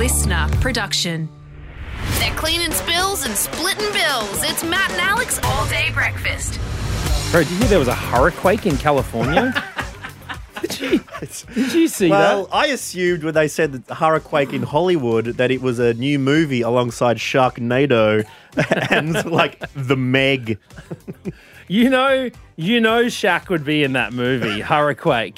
listener production. They're cleaning spills and splitting bills. It's Matt and Alex all day breakfast. Bro, did you hear there was a hurricane in California? did, you, did you see Well, that? I assumed when they said that Hurricane in Hollywood that it was a new movie alongside Sharknado and like The Meg. You know, you know, Shaq would be in that movie, Hurricane.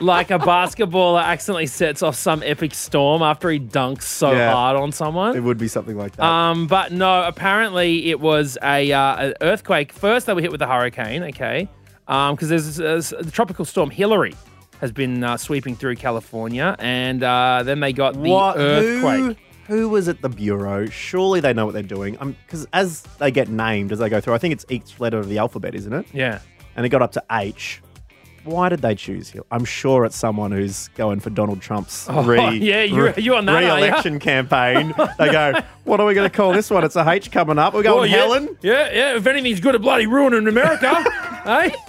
Like a basketballer accidentally sets off some epic storm after he dunks so Yeah. hard on someone. It would be something like that. Um, but no, apparently it was a uh, an earthquake. First, they were hit with a hurricane, okay, because there's, there's the tropical storm Hilary has been uh, sweeping through California, and uh, then they got the what? earthquake. Who, who was at the bureau? Surely they know what they're doing. Because as they get named, as they go through, I think it's each letter of the alphabet, isn't it? Yeah. And it got up to H. Why did they choose Hill? I'm sure it's someone who's going for Donald Trump's oh, re, Oh, yeah, you- you on that, re-election campaign. They go, what are we going to call this one? It's a H coming up. We're going yeah. Helen. Yeah, yeah. If anything's good at bloody ruining America, hey.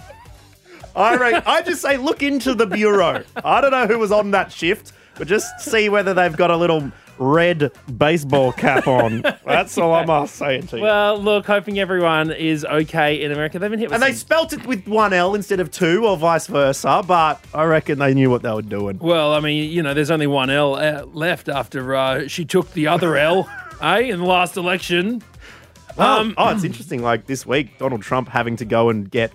Eh? I reckon, I just say look into the bureau. I don't know who was on that shift, but just see whether they've got a little red baseball cap on. That's all I'm uh, saying to you. Well, look, hoping everyone is okay in America. They've been hit with and they spelt it with one L instead of two, or vice versa. But I reckon they knew what they were doing. Well, I mean, you know, there's only one L uh, left after uh, she took the other L, eh, in the last election. Um, oh, it's interesting. Like this week, Donald Trump having to go and get,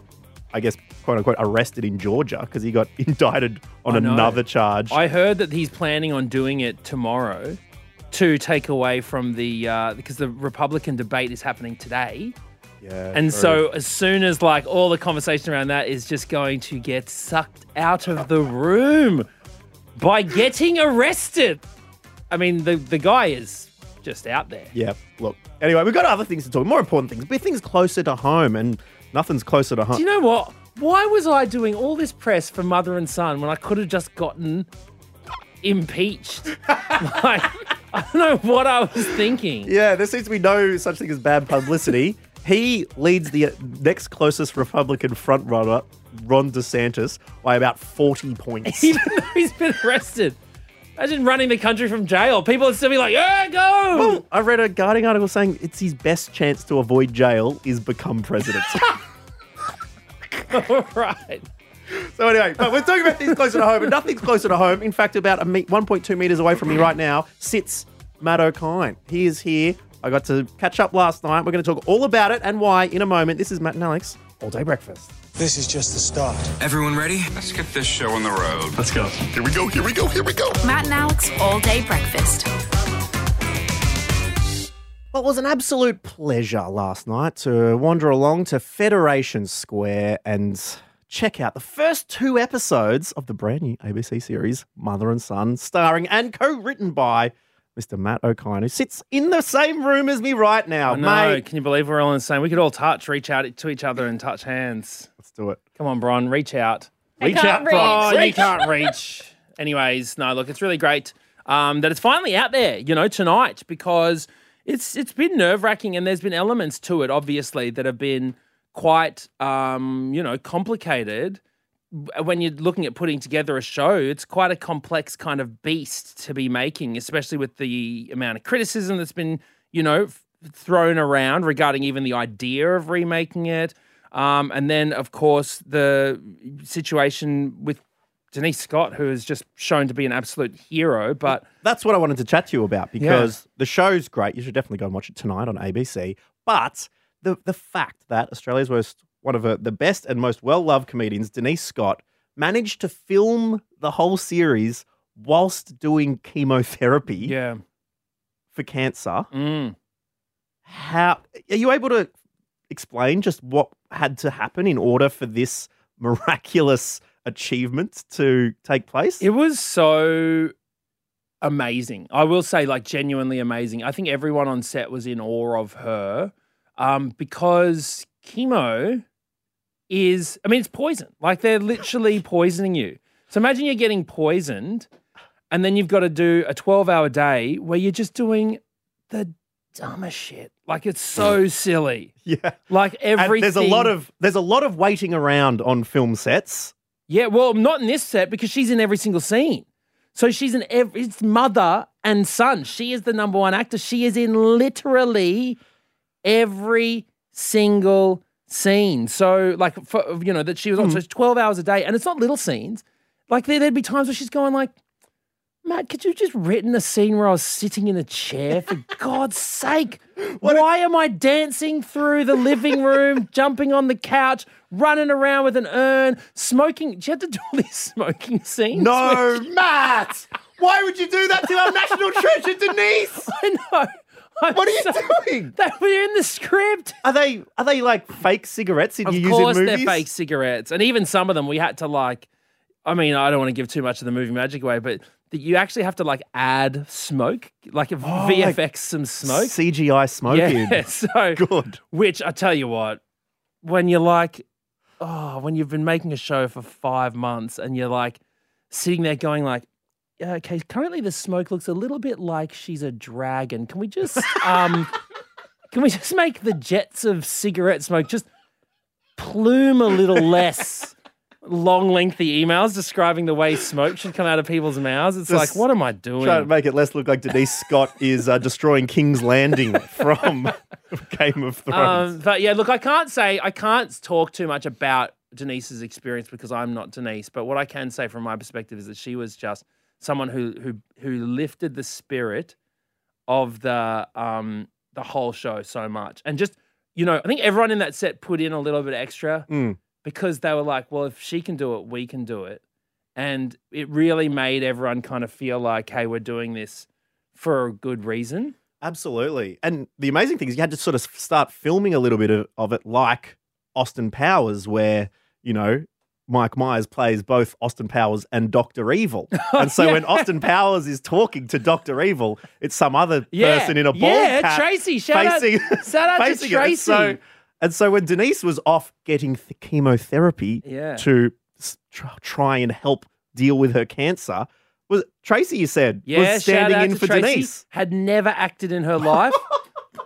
I guess, quote unquote, arrested in Georgia because he got indicted on another charge. I heard that he's planning on doing it tomorrow to take away from the uh, because the Republican debate is happening today. yeah, And true. so, as soon as like all the conversation around that is just going to get sucked out of the room by getting arrested. I mean, the the guy is just out there. Yeah, look. Anyway, we've got other things to talk, more important things, but things closer to home, and nothing's closer to home. Do you know what? Why was I doing all this press for mother and son when I could have just gotten impeached? like, I don't know what I was thinking. yeah, there seems to be no such thing as bad publicity. he leads the next closest Republican frontrunner, Ron DeSantis, by about 40 points. Even though he's been arrested. Imagine running the country from jail. People would still be like, yeah, go. Well, I read a Guardian article saying it's his best chance to avoid jail is become president. All right. So anyway, but we're talking about things closer to home, and nothing's closer to home. In fact, about a me- 1.2 meters away from me right now sits Matt Okine. He is here. I got to catch up last night. We're going to talk all about it and why in a moment. This is Matt and Alex all day breakfast. This is just the start. Everyone ready? Let's get this show on the road. Let's go. Here we go, here we go, here we go. Matt and Alex all day breakfast. Well, it was an absolute pleasure last night to wander along to Federation Square and check out the first two episodes of the brand new ABC series Mother and Son, starring and co-written by Mr. Matt Okine, who sits in the same room as me right now. I know. Mate, Can you believe we're all in the same? We could all touch, reach out to each other and touch hands. let's do it. Come on, Bron, reach out. Reach out, Oh, Bron. you can't reach. Anyways, no, look, it's really great um, that it's finally out there, you know, tonight because it's it's been nerve wracking and there's been elements to it, obviously, that have been quite, um, you know, complicated. When you're looking at putting together a show, it's quite a complex kind of beast to be making, especially with the amount of criticism that's been, you know, f- thrown around regarding even the idea of remaking it. Um, and then, of course, the situation with Denise Scott, who has just shown to be an absolute hero. But That's what I wanted to chat to you about because the show's great. You should definitely go and watch it tonight on ABC. But the the fact that Australia's most one of uh, the best and most well loved comedians, Denise Scott, managed to film the whole series whilst doing chemotherapy yeah, for cancer. mm. How are you able to explain just what had to happen in order for this miraculous achievement to take place? it was so amazing. I will say, like, genuinely amazing. I think everyone on set was in awe of her um, because chemo is, I mean, it's poison. Like, they're literally poisoning you. So imagine you're getting poisoned and then you've got to do a 12 hour day where you're just doing the dumbest shit. Like, it's so silly. yeah. Like, And everything. there's a lot of there's a lot of waiting around on film sets. Yeah, well, not in this set because she's in every single scene. So she's in every it's mother and Son. She is the number one actor. She is in literally every single scene. So, like, for, you know, that she was on so hmm. it's 12 hours a day, and it's not little scenes. Like, there, there'd be times where she's going, like, Matt, could you just written a scene where I was sitting in a chair? For God's sake, why am I dancing through the living room, jumping on the couch, running around with an urn, smoking? Do you have to do all these smoking scenes? No, Matt! Why would you do that to our national treasure, Denise? I know. I'm What are you so- doing? They were in the script. Are they are they like fake cigarettes that Of you use in course, they're fake cigarettes, and even some of them we had to like. I mean, I don't want to give too much of the movie magic away, but that you actually have to like add smoke, like a Oh, like VFX some smoke. CGI smoke. Yeah, so Good. Which I tell you what, when you're like, oh, when you've been making a show for five months and you're like sitting there going like, okay, currently the smoke looks a little bit like she's a dragon. Can we just um can we just make the jets of cigarette smoke just plume a little less? Long, lengthy emails describing the way smoke should come out of people's mouths. It's Just like, what am I doing? Trying to make it less look like Denise Scott is uh, destroying King's Landing from Game of Thrones. Um, but yeah, look, I can't say I can't talk too much about Denise's experience because I'm not Denise. But what I can say from my perspective is that she was just someone who who who lifted the spirit of the um the whole show so much, and just you know, I think everyone in that set put in a little bit extra Mm. because they were like, well, if she can do it, we can do it, and it really made everyone kind of feel like, hey, we're doing this for a good reason. Absolutely. And the amazing thing is you had to sort of start filming a little bit of, of it like Austin Powers, where, you know, Mike Myers plays both Austin Powers and Dr. Evil. And so when Austin Powers is talking to Dr. Evil, it's some other Yeah. person in a bald Yeah, cap Tracy. Shout facing, out, shout out to facing. And Tracy. so, and so when Denise was off getting th- chemotherapy Yeah. to tr- try and help deal with her cancer, was Tracy, you said, yeah, was standing in to for Tracy. Denise. Had never acted in her life.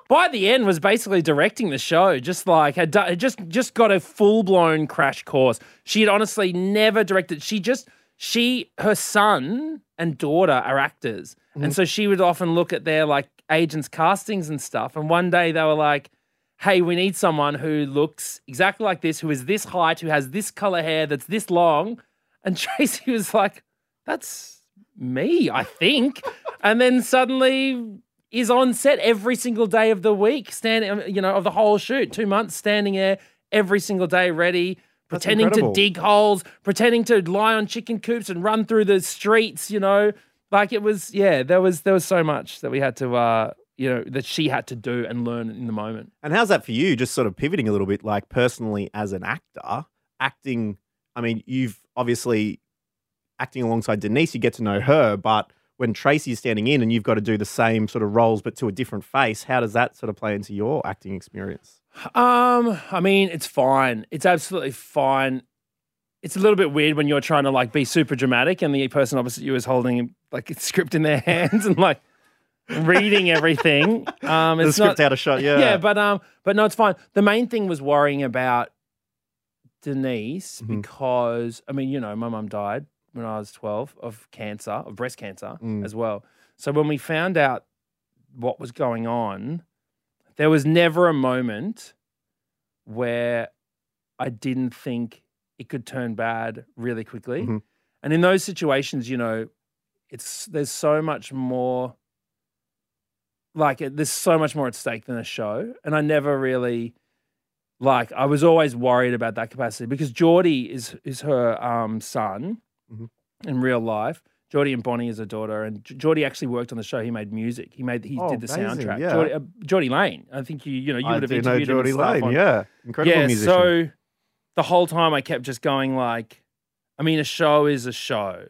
By the end, was basically directing the show. Just like had, done, just just got a full blown crash course. She had honestly never directed. She just she her son and daughter are actors, and mm-hmm. so she would often look at their like agents castings and stuff. And one day they were like. Hey, we need someone who looks exactly like this, who is this height, who has this color hair, that's this long. And Tracy was like, that's me, I think. and then suddenly is on set every single day of the week, standing, you know, of the whole shoot, two months standing there every single day, ready, That's pretending to dig holes, pretending to lie on chicken coops and run through the streets, you know. Like it was, yeah, there was there was so much that we had to, uh, you know, that she had to do and learn in the moment. And how's that for you? Just sort of pivoting a little bit, like personally as an actor, acting. I mean, you've obviously acting alongside Denise, you get to know her, but when Tracy's standing in and you've got to do the same sort of roles but to a different face, how does that sort of play into your acting experience? Um, I mean, it's fine. It's absolutely fine. It's a little bit weird when you're trying to like be super dramatic and the person opposite you is holding like a script in their hands and like reading everything. Um, The it's script not, out of shot, yeah. yeah, but um, but no, it's fine. The main thing was worrying about Denise Mhm. because I mean, you know, my mum died when I was twelve of cancer, of breast cancer Mm. as well. So when we found out what was going on, there was never a moment where I didn't think it could turn bad really quickly. Mhm. And in those situations, you know, it's there's so much more like there's so much more at stake than a show and I never really like I was always worried about that capacity because Geordie is is her um son Mhm. in real life. Geordie and Bonnie is a daughter, and Geordie actually worked on the show. He made music. He made he Oh, did the amazing, soundtrack. yeah. Geordie, uh, Geordie Lane. I think you you know you I would have do know interviewed him Geordie Lane, on- yeah. Incredible yeah, musician. so the whole time I kept just going like, I mean, a show is a show,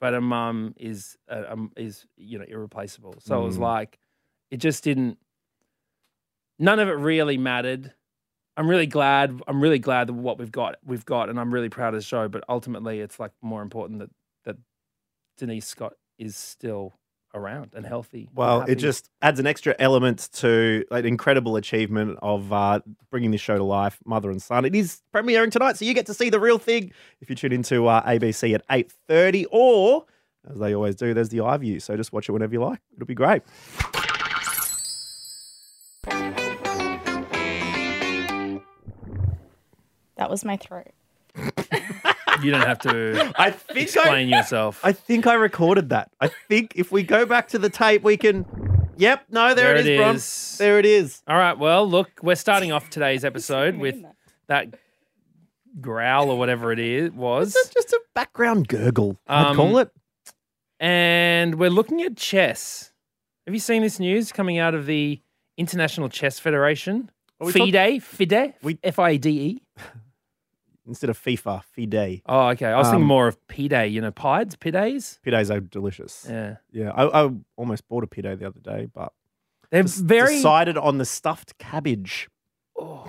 but a mum is uh, um, is you know irreplaceable. So it was Mm. like, it just didn't. None of it really mattered. I'm really glad. I'm really glad that what we've got, we've got, and I'm really proud of the show. But ultimately, it's like more important that that Denise Scott is still around and healthy. Well, happy. it just adds an extra element to an incredible achievement of uh, bringing this show to life, Mother and Son. It is premiering tonight, so you get to see the real thing if you tune into uh, ABC at eight thirty, or as they always do, there's the iview. So just watch it whenever you like. It'll be great. That was my throat. You don't have to I think explain yourself. I think I recorded that. I think if we go back to the tape, we can. Yep, no, there, There it it is, Bron. is. There it is. All right. Well, look, we're starting off today's episode with that growl or whatever it is was, It's just a background gurgle, I'd Um, call it. and we're looking at chess. Have you seen this news coming out of the International Chess Federation? Are we FIDE, FIDE, We- F I D E. Instead of FIFA, Fide. Oh, okay. I was thinking Um, more of PIDE. You know, pides, pides. Pides are delicious. Yeah, Yeah, I, I almost bought a pide the other day, but they're des- very. decided on the stuffed cabbage. Oh,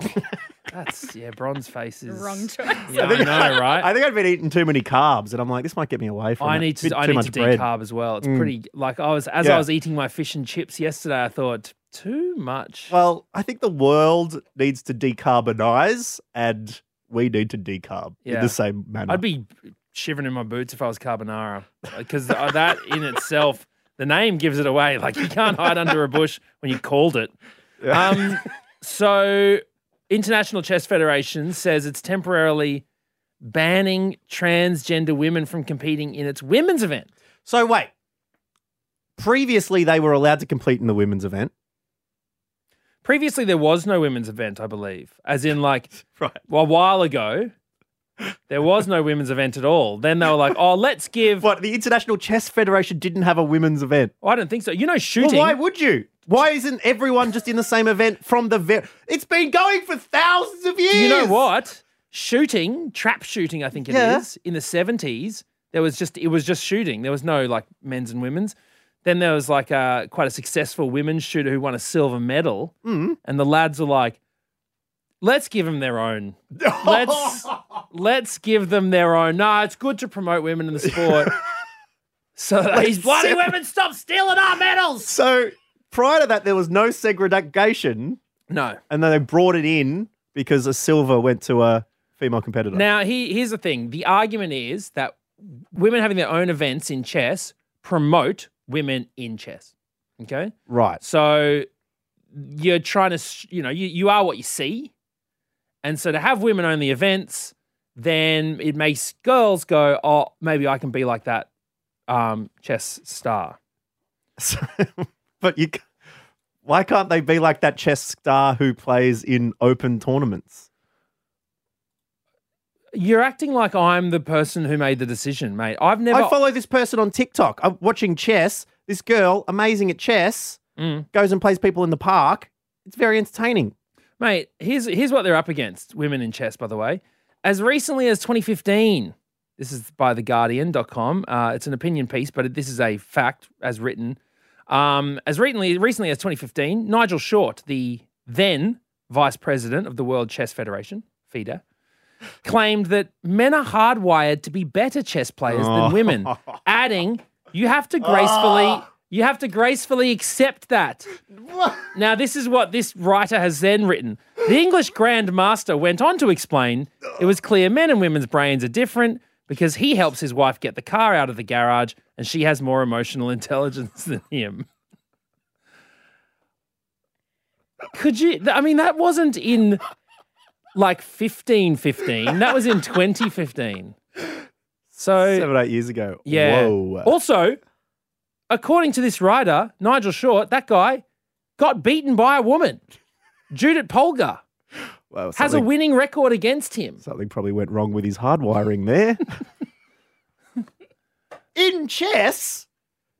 that's yeah. Bronze faces. Wrong choice. Yeah, I think, I know, right? I think I've been eating too many carbs, and I'm like, this might get me away from. I it. need Bit to. I too need much to bread. decarb as well. It's Mm. pretty like I was as Yeah. I was eating my fish and chips yesterday. I thought too much. Well, I think the world needs to decarbonize, and we need to decarb in the same manner. I'd be shivering in my boots if I was carbonara because that in itself, the name gives it away. Like you can't hide under a bush when you called it. Um, so, International Chess Federation says it's temporarily banning transgender women from competing in its women's event. So wait. Previously, they were allowed to compete in the women's event. Previously, there was no women's event, I believe, as in like Right. a while ago. There was no women's event at all. Then they were like, "Oh, let's give." What the International Chess Federation didn't have a women's event. Oh, I don't think so. You know, shooting. Well, why would you? Why isn't everyone just in the same event from the very? It's been going for thousands of years. You know what? Shooting, trap shooting, I think it is Yeah. in the seventies. There was just it was just shooting. There was no like men's and women's. Then there was like a quite a successful women's shooter who won a silver medal, Mm. and the lads were like, "Let's give them their own. Let's let's give them their own. No, it's good to promote women in the sport." So these bloody seven- women stop stealing our medals. So prior to that, there was no segregation, No. and then they brought it in because a silver went to a female competitor. Now, he, here's the thing. The argument is that women having their own events in chess promote women in chess. Okay? right. So you're trying to, you know, you, you are what you see. And so to have women only events, then it makes girls go, oh, maybe I can be like that um, chess star. So, but you, why can't they be like that chess star who plays in open tournaments? You're acting like I'm the person who made the decision, mate. I've never. I follow this person on TikTok. I'm watching chess. This girl, amazing at chess, Mm. goes and plays people in the park. It's very entertaining. Mate, here's here's what they're up against. Women in chess, by the way. As recently as 2015, this is by theguardian.com. Uh, it's an opinion piece, but this is a fact as written. Um, as recently recently as 2015, Nigel Short, the then vice president of the World Chess Federation, FIDE, claimed that men are hardwired to be better chess players than oh. women, adding, "You have to gracefully." Ah. You have to gracefully accept that. Now, this is what this writer has then written. The English Grand Master went on to explain it was clear men and women's brains are different because he helps his wife get the car out of the garage and she has more emotional intelligence than him. Could you? I mean, that wasn't in like 1515, that was in 2015. So, Seven, eight years ago. yeah. Whoa. Also, according to this writer, Nigel Short, that guy got beaten by a woman. Judith Polgar Well, has a winning record against him. Something probably went wrong with his hardwiring there. In chess,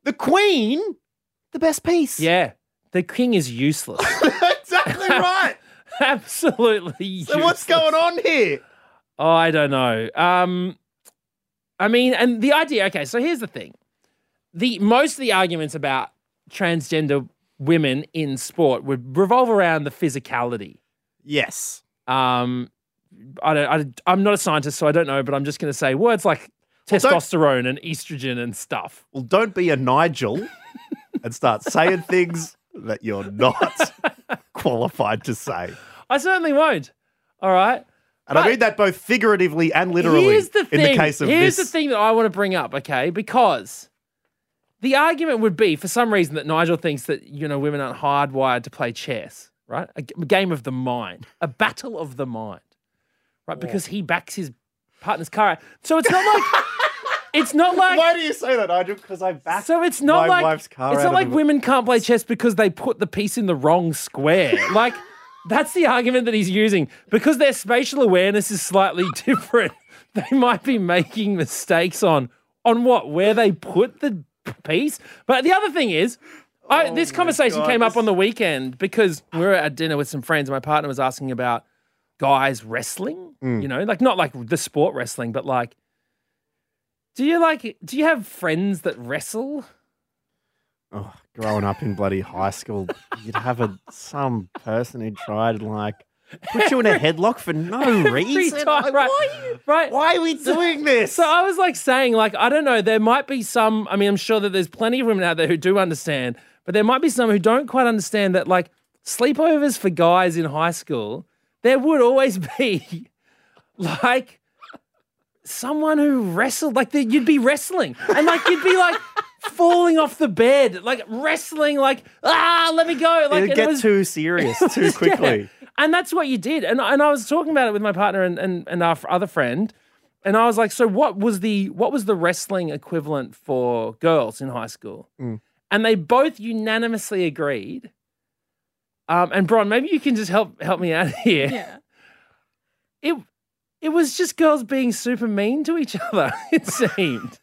the queen, the best piece. Yeah, the king is useless. exactly right. Absolutely So what's going on here? Oh, I don't know. Um, I mean, and the idea. Okay, so here's the thing: the most of the arguments about transgender women in sport would revolve around the physicality. Yes. Um, I don't, I, I'm not a scientist, so I don't know, but I'm just going to say words like don't- testosterone and estrogen and stuff. Well, don't be a Nigel and start saying things that you're not qualified to say. I certainly won't. All right. And I mean that both figuratively and literally Here's the thing. in the case of Here's this. the thing that I want to bring up, okay? Because the argument would be for some reason that Nigel thinks that you know women aren't hardwired to play chess, right? A, g- a game of the mind, a battle of the mind, right? Because he backs his partner's car. So it's not like it's not like Why do you say that, Nigel? Because I back so it's not my like wife's car it's not like women can't play chess because they put the piece in the wrong square. like that's the argument that he's using because their spatial awareness is slightly different. They might be making mistakes on on what where they put the piece. But the other thing is. I, this conversation Oh God, came up on the weekend because we were at dinner with some friends. And my partner was asking about guys wrestling. Mm. You know, like not like the sport wrestling, but like, do you like? Do you have friends that wrestle? oh, growing up in bloody high school, you'd have a some person who tried like put you in a headlock for no reason. time, Like, right? why, Right. why are we doing this? So I was like saying, like, I don't know, there might be some, I mean, I'm sure that there's plenty of women out there who do understand, but there might be some who don't quite understand that, like, sleepovers for guys in high school, there would always be, like, someone who wrestled, like, the, you'd be wrestling, and, like, you'd be, like, falling off the bed, like, wrestling, like, ah, let me go. Like, It'd and it get was- too serious too quickly. yeah. And that's what you did. And and I was talking about it with my partner and, and, and our other friend. And I was like, so what was the what was the wrestling equivalent for girls in high school? Mm. And they both unanimously agreed. Um, and Bron, maybe you can just help help me out here. Yeah. It it was just girls being super mean to each other, it seemed.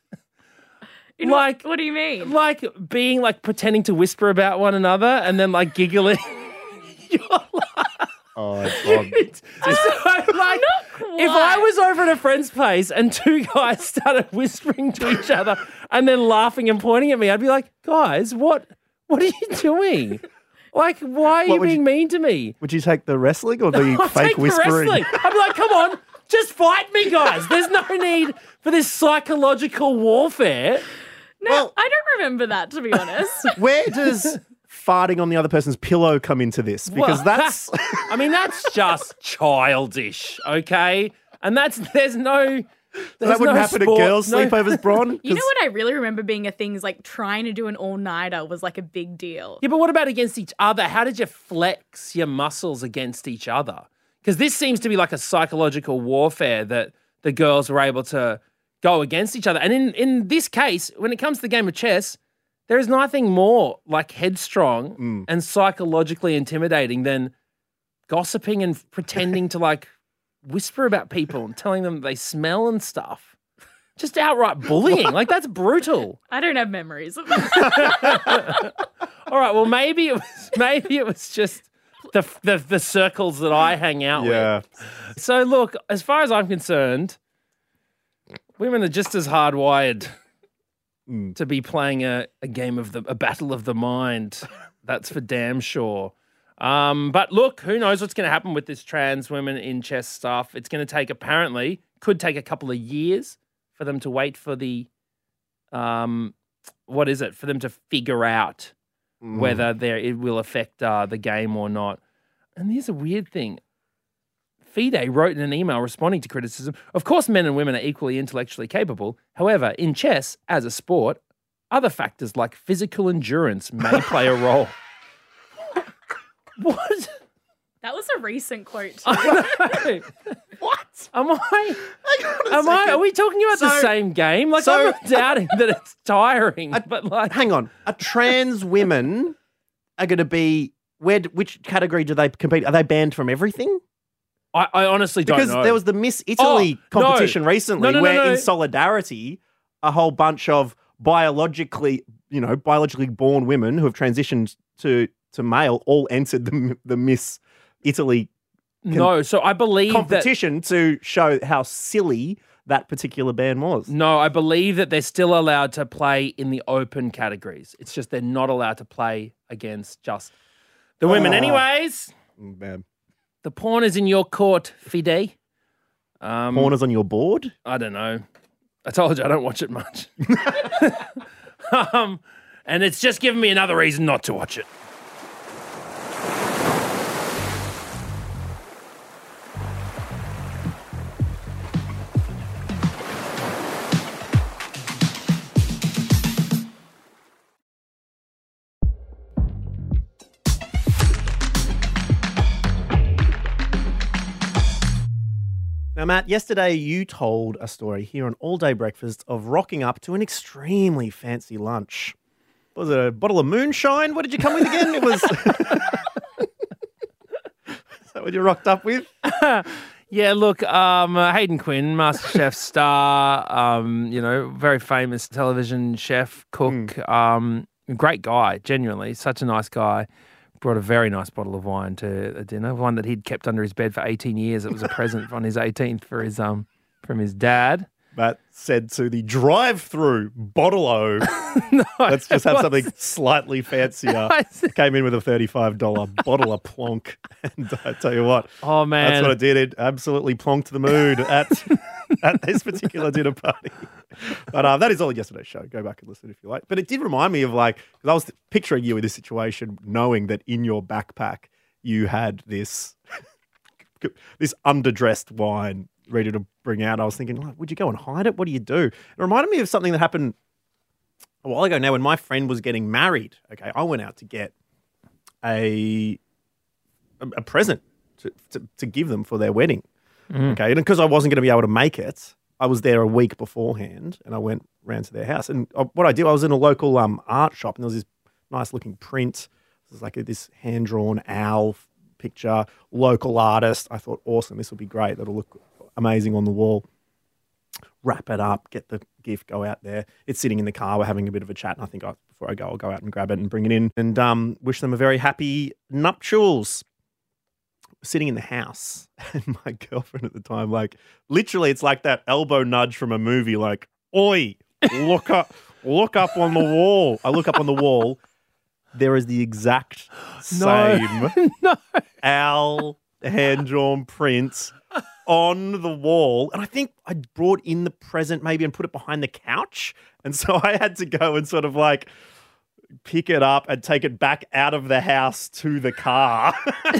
In Like- what, what do you mean? like being like pretending to whisper about one another and then like giggling. You're oh, like, Oh, God. It's- so, like, if I was over at a friend's place and two guys started whispering to each other and then laughing and pointing at me, I'd be like, guys, what what are you doing? Like, why are What you being you- mean to me? Would you take the wrestling or the I'll fake take the whispering? wrestling. I'd be like, come on, just fight me, guys. There's no need for this psychological warfare. no, well- I don't remember that to be honest. Where does farting on the other person's pillow come into this? Because Well, that's I mean, that's just childish, okay? And that's there's no there's that wouldn't no happen sport- at girls' no- sleepovers, Bron. You know what I really remember being a thing is like trying to do an all nighter was like a big deal. Yeah, but what about against each other? How did you flex your muscles against each other? Because this seems to be like a psychological warfare that the girls were able to go against each other. And in, in this case, when it comes to the game of chess, there is nothing more like headstrong mm. and psychologically intimidating than gossiping and pretending to like whisper about people and telling them they smell and stuff. Just outright bullying. like that's brutal. I don't have memories of that. All right. Well, maybe it was maybe it was just the the, the circles that I hang out Yeah. with. So look, as far as I'm concerned, women are just as hardwired Mm. to be playing a, a game of the a battle of the mind. That's for damn sure. Um, but look, who knows what's going to happen with this trans women in chess stuff? It's going to take apparently could take a couple of years for them to wait for the um, what is it for them to figure out Mm. whether there it will affect uh, the game or not. And here's a weird thing. FIDE wrote in an email responding to criticism. Of course, men and women are equally intellectually capable. However, in chess, as a sport, other factors like physical endurance may play a role. what? that was a recent quote. Too. What? Am I? A Am I? Are we talking about the same game? Like, so- I'm not doubting that it's tiring, but like, Hang on. Are trans women are going to be where? Which category do they compete? Are they banned from everything? I, I honestly don't Because know. there was the Miss Italy Oh, no. competition recently, No, no, no, where no. in solidarity, a whole bunch of biologically, you know, biologically born women who have transitioned to to male all entered the the Miss Italy no. So I believe that competition to show how silly that particular band was. No, I believe that they're still allowed to play in the open categories. It's just they're not allowed to play against just the women. Oh. Anyways, Mm, Man. the pawn is in your court, Fide. Um, is on your board. I don't know. I told you I don't watch it much. um, and it's just given me another reason not to watch it. Now, Matt, yesterday you told a story here on All Day Breakfast of rocking up to an extremely fancy lunch. Was it a bottle of moonshine? What did you come with again? It was. Is that what you rocked up with? Yeah, look, um, uh, Hayden Quinn, MasterChef star, um, you know, very famous television chef, cook, um, great guy, genuinely, such a nice guy. Brought a very nice bottle of wine to a dinner, one that he'd kept under his bed for 18 years. It was a present on his 18th for his um from his dad. Matt said to the drive-through bottle O. Let's just have something slightly fancier. I Came in with a thirty-five dollar bottle of plonk, and I tell you what, Oh man, that's what it did. It absolutely plonked the mood at at this particular dinner party. But uh, that is all yesterday's show. Go back and listen if you like. But it did remind me of like because I was picturing you in this situation, knowing that in your backpack you had this this underdressed wine ready to bring out. I was thinking, like, would you go and hide it? What do you do? It reminded me of something that happened a while ago now when my friend was getting married. Okay, I went out to get a a, a present to, to, to give them for their wedding. Okay, and because I wasn't going to be able to make it, I was there a week beforehand, and I went round to their house. And uh, what I did, I was in a local um, art shop, and there was this nice looking print. It was like a, this hand drawn owl picture, local artist. I thought, awesome, this will be great. That'll look amazing on the wall. Wrap it up, get the gift, go out there. It's sitting in the car. We're having a bit of a chat, and I think I, before I go, I'll go out and grab it and bring it in and um, wish them a very happy nuptials sitting in the house. And my girlfriend at the time like literally it's like that elbow nudge from a movie like oi look up look up on the wall. I look up on the wall. There is the exact same owl hand-drawn print on the wall. And i think i brought in the present maybe and put it behind the couch. And so i had to go and sort of like pick it up and take it back out of the house to the car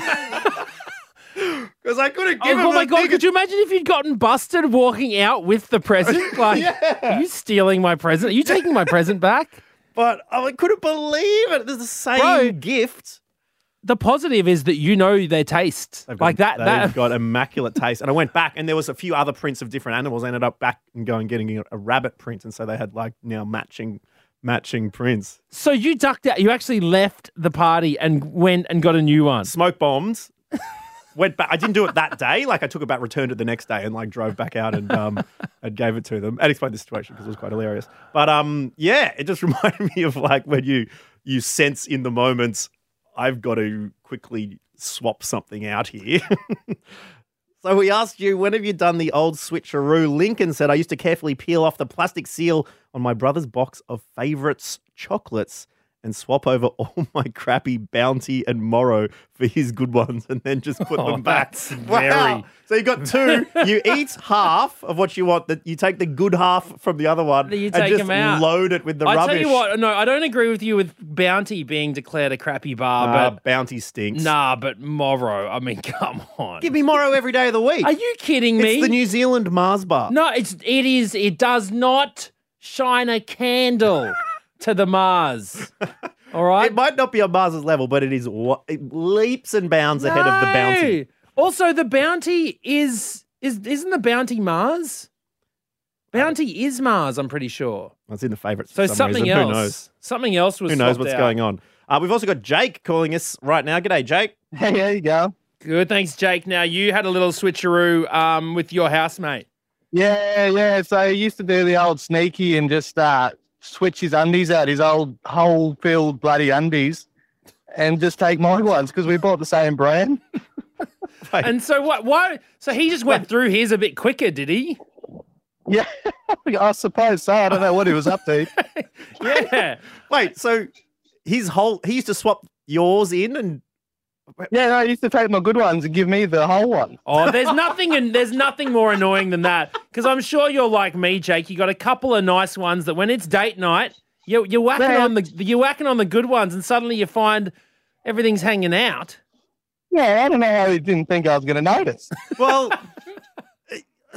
because I couldn't give Oh, him oh my a god! big- Could you imagine if you'd gotten busted walking out with the present? Like, are you stealing my present? Are you taking my present back? But I couldn't believe it. There's the same Bro. gift. The positive is that you know their taste. They've like that. They've That got immaculate taste. And I went back, and there was a few other prints of different animals. I ended up back and going getting a, a rabbit print, and so they had like now matching matching prints. so you ducked out. You actually left the party and went and got a new one. Smoke bombs. Went back. I didn't do it that day. Like I took it back, returned it the next day, and like drove back out and um and gave it to them and explained the situation because it was quite hilarious. But um yeah, it just reminded me of like when you you sense in the moments I've got to quickly swap something out here. So we asked you, when have you done the old switcheroo? Lincoln said, I used to carefully peel off the plastic seal on my brother's box of favorites chocolates and swap over all my crappy Bounty and Moro for his good ones and then just put Oh, them back. Wow. very- So you got two. You eat half of what you want. That you take the good half from the other one You and take just load it with the I rubbish. tell you what, no, I don't agree with you with Bounty being declared a crappy bar, Ah, but Bounty stinks. nah, but Moro. I mean, come on. Give me Moro every day of the week. Are you kidding me? It's the New Zealand Mars bar. No, it's it is. It does not shine a candle to the Mars. All right. It might not be on Mars's level, but it is wa- it leaps and bounds ahead of the bounty. Also, the bounty is is isn't the bounty Mars? Bounty is Mars. I'm pretty sure. It's in the favourites. So for some something reason. else. Who knows? Something else was. Who knows what's out. going on? Uh, we've also got Jake calling us right now. G'day, Jake. Hey, there you go. Good, thanks, Jake. Now you had a little switcheroo um, with your housemate. Yeah, yeah. So he used to do the old sneaky and just uh, switch his undies out, his old hole filled bloody undies, and just take my ones because we bought the same brand. And so what? Why? So he just went through his a bit quicker, did he? Yeah, I suppose so. I don't know what he was up to. Yeah. Wait, so his whole he used to swap yours in and Yeah, no, he used to take my good ones and give me the whole one. Oh, there's nothing and there's nothing more annoying than that. Because I'm sure you're like me, Jake. You got a couple of nice ones that when it's date night, you're, you're whacking Man. on the you're whacking on the good ones, and suddenly you find everything's hanging out. Yeah, I don't know how he didn't think I was going to notice. well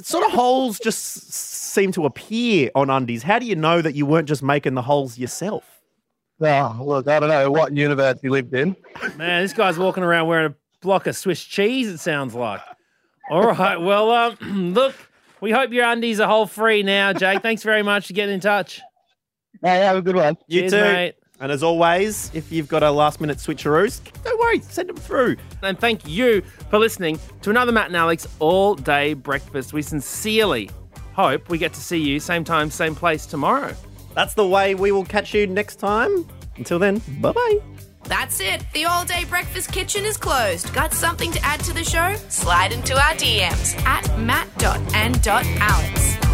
sort of holes just seem to appear on undies. How do you know that you weren't just making the holes yourself? Oh, look, I don't know what universe he lived in. Man, this guy's walking around wearing a block of Swiss cheese. It sounds like. All right. Well, um, look, we hope your undies are whole free now, Jake. Thanks very much for getting in touch. Hey, have a good one. You Cheers, too. mate. And as always, if you've got a last minute switcheroos, don't worry, send them through. And thank you for listening to another Matt and Alex all day breakfast. We sincerely hope we get to see you same time, same place tomorrow. That's the way we will catch you next time. Until then, bye bye. That's it. The all day breakfast kitchen is closed. Got something to add to the show? Slide into our DMs at matt.and.alex.